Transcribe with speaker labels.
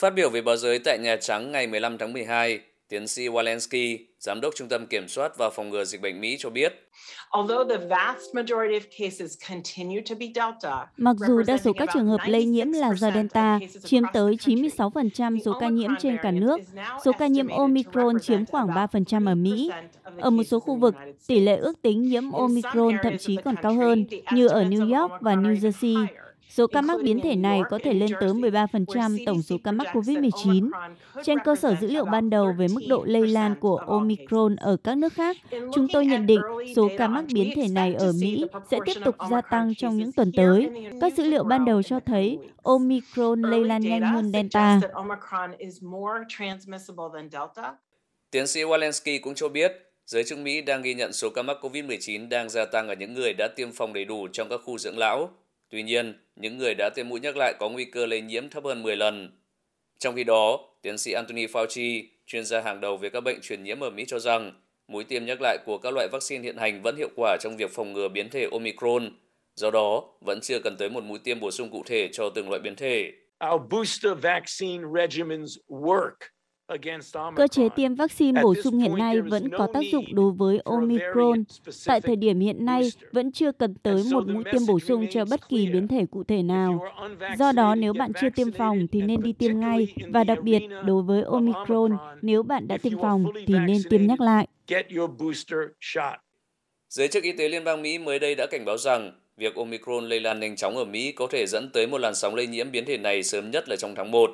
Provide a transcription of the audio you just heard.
Speaker 1: Phát biểu với báo giới tại Nhà Trắng ngày 15 tháng 12, tiến sĩ Walensky, Giám đốc Trung tâm Kiểm soát và Phòng ngừa Dịch bệnh Mỹ cho biết,
Speaker 2: Mặc dù đa số các trường hợp lây nhiễm là do Delta, chiếm tới 96% số ca nhiễm trên cả nước, số ca nhiễm Omicron chiếm khoảng 3% ở Mỹ. Ở một số khu vực, tỷ lệ ước tính nhiễm Omicron thậm chí còn cao hơn, như ở New York và New Jersey. Số ca mắc biến thể này có thể lên tới 13% tổng số ca mắc COVID-19. Trên cơ sở dữ liệu ban đầu về mức độ lây lan của Omicron ở các nước khác, chúng tôi nhận định số ca mắc biến thể này ở Mỹ sẽ tiếp tục gia tăng trong những tuần tới. Các dữ liệu ban đầu cho thấy Omicron lây lan nhanh hơn Delta.
Speaker 1: Tiến sĩ Walensky cũng cho biết, giới chức Mỹ đang ghi nhận số ca mắc COVID-19 đang gia tăng ở những người đã tiêm phòng đầy đủ trong các khu dưỡng lão. Tuy nhiên, những người đã tiêm mũi nhắc lại có nguy cơ lây nhiễm thấp hơn 10 lần. Trong khi đó, tiến sĩ Anthony Fauci, chuyên gia hàng đầu về các bệnh truyền nhiễm ở Mỹ cho rằng, mũi tiêm nhắc lại của các loại vaccine hiện hành vẫn hiệu quả trong việc phòng ngừa biến thể Omicron. Do đó, vẫn chưa cần tới một mũi tiêm bổ sung cụ thể cho từng loại biến thể.
Speaker 3: Our booster vaccine regimens work.
Speaker 2: Cơ chế tiêm vaccine bổ sung hiện nay vẫn có tác dụng đối với Omicron. Tại thời điểm hiện nay, vẫn chưa cần tới một mũi tiêm bổ sung cho bất kỳ biến thể cụ thể nào. Do đó, nếu bạn chưa tiêm phòng thì nên đi tiêm ngay, và đặc biệt đối với Omicron, nếu bạn đã tiêm phòng thì nên tiêm nhắc lại.
Speaker 1: Giới chức y tế Liên bang Mỹ mới đây đã cảnh báo rằng việc Omicron lây lan nhanh chóng ở Mỹ có thể dẫn tới một làn sóng lây nhiễm biến thể này sớm nhất là trong tháng 1.